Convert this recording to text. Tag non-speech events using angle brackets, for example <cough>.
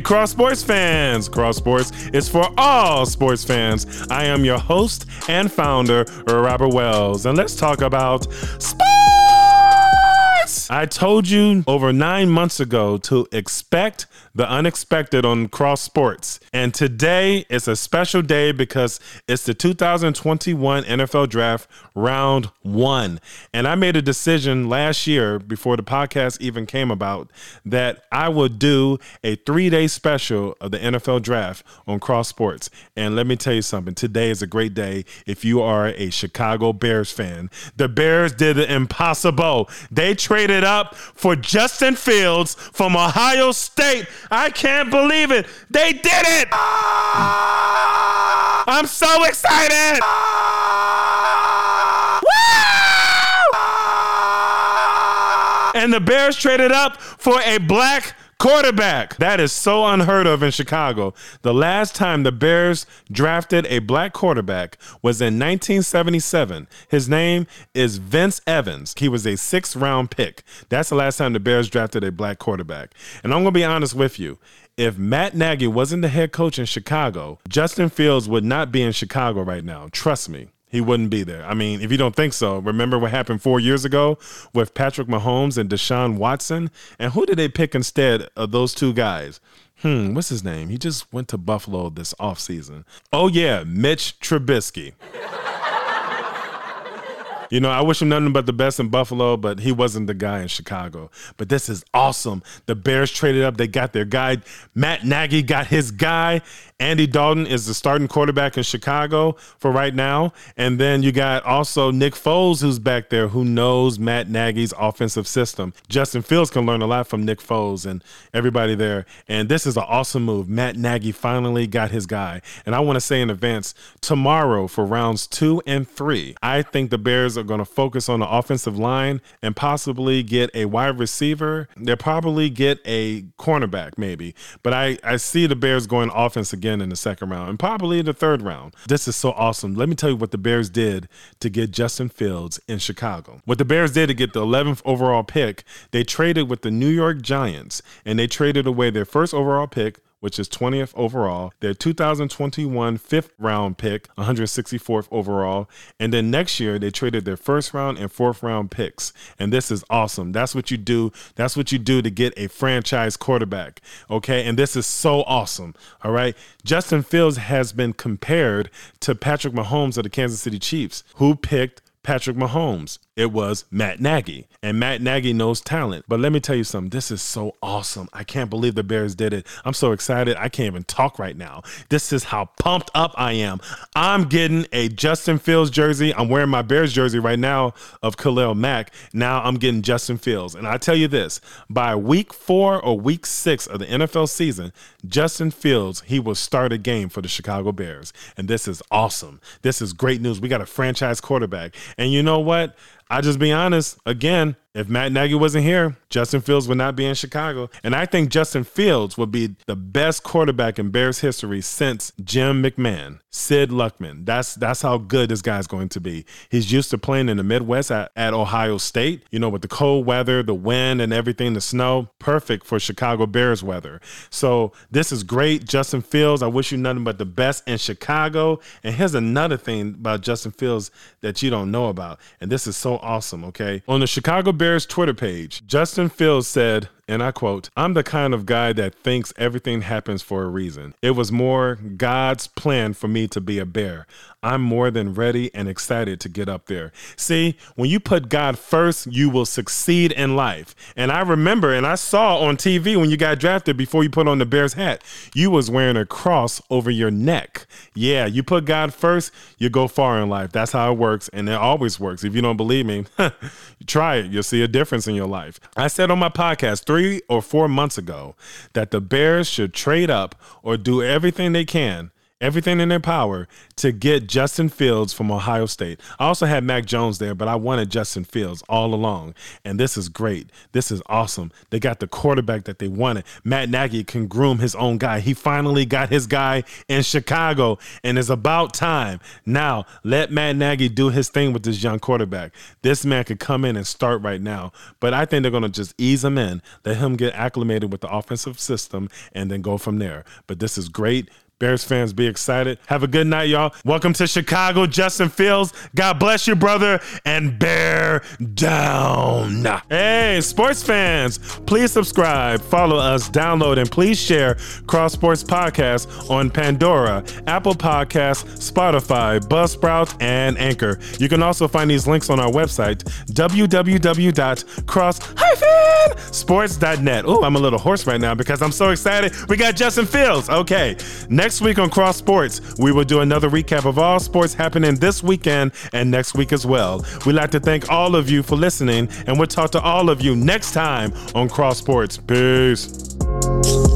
Cross Sports fans. Cross Sports is for all sports fans. I am your host and founder, Robert Wells, and let's talk about sports. I told you over nine months ago to expect the unexpected on Cross Sports. And today is a special day because it's the 2021 NFL Draft round one. And I made a decision last year before the podcast even came about that I would do a three day special of the NFL Draft on Cross Sports. And let me tell you something today is a great day if you are a Chicago Bears fan. The Bears did the impossible, they traded up for Justin Fields from Ohio State. I can't believe it. They did it. I'm so excited. And the Bears traded up for a black quarterback. That is so unheard of in Chicago. The last time the Bears drafted a black quarterback was in 1977. His name is Vince Evans. He was a sixth round pick. That's the last time the Bears drafted a black quarterback. And I'm going to be honest with you. If Matt Nagy wasn't the head coach in Chicago, Justin Fields would not be in Chicago right now. Trust me he wouldn't be there. I mean, if you don't think so, remember what happened four years ago with Patrick Mahomes and Deshaun Watson? And who did they pick instead of those two guys? Hmm, what's his name? He just went to Buffalo this offseason. Oh, yeah, Mitch Trubisky. You know, I wish him nothing but the best in Buffalo, but he wasn't the guy in Chicago. But this is awesome. The Bears traded up. They got their guy. Matt Nagy got his guy. Andy Dalton is the starting quarterback in Chicago for right now. And then you got also Nick Foles, who's back there, who knows Matt Nagy's offensive system. Justin Fields can learn a lot from Nick Foles and everybody there. And this is an awesome move. Matt Nagy finally got his guy. And I want to say in advance, tomorrow for rounds two and three, I think the Bears are going to focus on the offensive line and possibly get a wide receiver. They'll probably get a cornerback, maybe. But I, I see the Bears going offense again in the second round and probably in the third round. This is so awesome. Let me tell you what the Bears did to get Justin Fields in Chicago. What the Bears did to get the 11th overall pick, they traded with the New York Giants and they traded away their first overall pick which is 20th overall, their 2021 fifth round pick, 164th overall. And then next year, they traded their first round and fourth round picks. And this is awesome. That's what you do. That's what you do to get a franchise quarterback. Okay. And this is so awesome. All right. Justin Fields has been compared to Patrick Mahomes of the Kansas City Chiefs, who picked Patrick Mahomes. It was Matt Nagy. And Matt Nagy knows talent. But let me tell you something. This is so awesome. I can't believe the Bears did it. I'm so excited. I can't even talk right now. This is how pumped up I am. I'm getting a Justin Fields jersey. I'm wearing my Bears jersey right now of Khalil Mack. Now I'm getting Justin Fields. And I tell you this by week four or week six of the NFL season, Justin Fields, he will start a game for the Chicago Bears. And this is awesome. This is great news. We got a franchise quarterback. And you know what? I just be honest, again, if Matt Nagy wasn't here, Justin Fields would not be in Chicago. And I think Justin Fields would be the best quarterback in Bears history since Jim McMahon, Sid Luckman. That's that's how good this guy's going to be. He's used to playing in the Midwest at, at Ohio State, you know, with the cold weather, the wind, and everything, the snow. Perfect for Chicago Bears weather. So this is great. Justin Fields, I wish you nothing but the best in Chicago. And here's another thing about Justin Fields that you don't know about. And this is so awesome, okay? On the Chicago Bears Twitter page, Justin Fields said, and I quote, I'm the kind of guy that thinks everything happens for a reason. It was more God's plan for me to be a bear. I'm more than ready and excited to get up there. See, when you put God first, you will succeed in life. And I remember and I saw on TV when you got drafted before you put on the Bears hat, you was wearing a cross over your neck. Yeah, you put God first, you go far in life. That's how it works and it always works. If you don't believe me, <laughs> try it. You'll see a difference in your life. I said on my podcast 3 or 4 months ago that the Bears should trade up or do everything they can everything in their power to get Justin Fields from Ohio State. I also had Mac Jones there, but I wanted Justin Fields all along. And this is great. This is awesome. They got the quarterback that they wanted. Matt Nagy can groom his own guy. He finally got his guy in Chicago, and it's about time. Now, let Matt Nagy do his thing with this young quarterback. This man could come in and start right now, but I think they're going to just ease him in, let him get acclimated with the offensive system, and then go from there. But this is great. Bears fans, be excited. Have a good night, y'all. Welcome to Chicago, Justin Fields. God bless you, brother, and bear down. Hey, sports fans, please subscribe, follow us, download, and please share Cross Sports Podcast on Pandora, Apple Podcasts, Spotify, Buzzsprout, and Anchor. You can also find these links on our website, www.cross-sports.net. Oh, I'm a little hoarse right now because I'm so excited. We got Justin Fields. Okay, next Next week on Cross Sports, we will do another recap of all sports happening this weekend and next week as well. We'd like to thank all of you for listening, and we'll talk to all of you next time on Cross Sports. Peace.